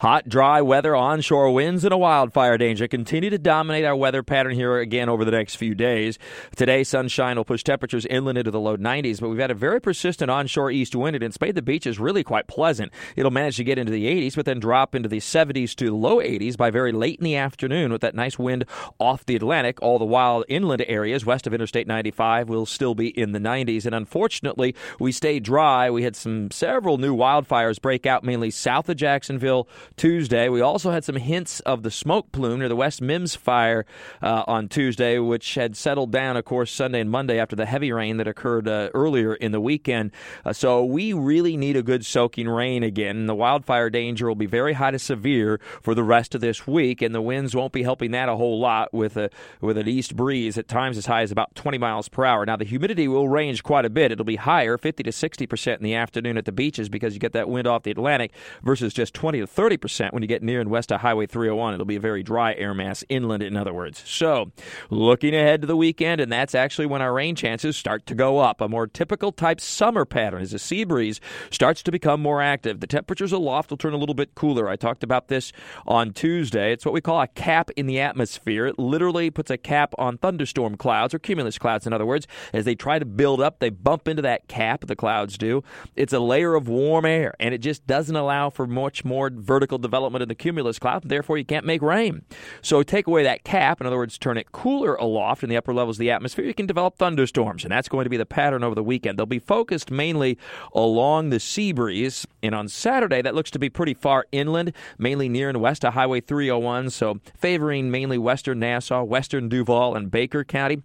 Hot, dry weather, onshore winds, and a wildfire danger continue to dominate our weather pattern here again over the next few days. Today, sunshine will push temperatures inland into the low 90s, but we've had a very persistent onshore east wind, and it's made the beaches really quite pleasant. It'll manage to get into the 80s, but then drop into the 70s to low 80s by very late in the afternoon with that nice wind off the Atlantic. All the while, inland areas west of Interstate 95 will still be in the 90s, and unfortunately, we stayed dry. We had some several new wildfires break out, mainly south of Jacksonville Tuesday. We also had some hints of the smoke plume near the West Mims fire uh, on Tuesday, which had settled down, of course, Sunday and Monday after the heavy rain that occurred uh, earlier in the weekend. Uh, so we really need a good soaking rain again. The wildfire danger will be very high to severe for the rest of this week, and the winds won't be helping that a whole lot with a with an east breeze at times as high as about 20 miles per hour. Now the humidity will range quite a bit. It'll be higher, 50 to 60 percent in the afternoon at the beaches because you get that wind off the Atlantic versus just 20 to 30 percent when you get near and west of Highway 301. It'll be a very dry air mass inland, in other words. So, looking ahead to the weekend, and that's actually when our rain chances start to go up. A more typical type summer pattern as the sea breeze starts to become more active. The temperatures aloft will turn a little bit cooler. I talked about this on Tuesday. It's what we call a cap in the atmosphere. It literally puts a cap on thunderstorm clouds, or cumulus clouds, in other words. As they try to build up, they bump into that cap, the clouds do. It's a layer of warm air, and it just doesn't allow for much more vertical development in the cumulus cloud, therefore you can't make rain. So take away that cap, in other words, turn it cooler aloft in the upper levels of the atmosphere, you can develop thunderstorms, and that's going to be the pattern over the weekend. They'll be focused mainly along the sea breeze, and on Saturday, that looks to be pretty far inland, mainly near and west of Highway 301, so favoring mainly western Nassau, western Duval, and Baker County.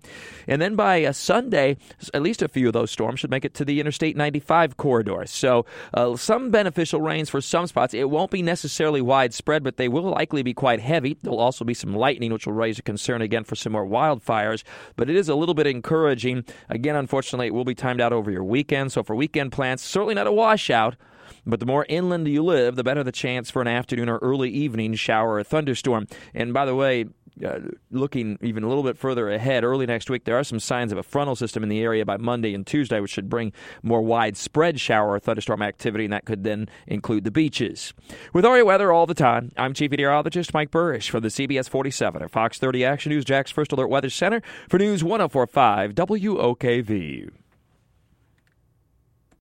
And then by uh, Sunday, at least a few of those storms should make it to the Interstate 95 corridor. So uh, some beneficial rains for some spots. It won't be necessarily widespread, but they will likely be quite heavy. There'll also be some lightning, which will raise a concern again for some more wildfires. But it is a little bit encouraging. Again, unfortunately, it will be timed out over your weekend. So for weekend plans, certainly not a washout. But the more inland you live, the better the chance for an afternoon or early evening shower or thunderstorm. And by the way, uh, looking even a little bit further ahead, early next week, there are some signs of a frontal system in the area by Monday and Tuesday, which should bring more widespread shower or thunderstorm activity, and that could then include the beaches. With your weather all the time, I'm Chief Meteorologist Mike Buresh from the CBS 47 or Fox 30 Action News Jax First Alert Weather Center for News 1045 WOKV.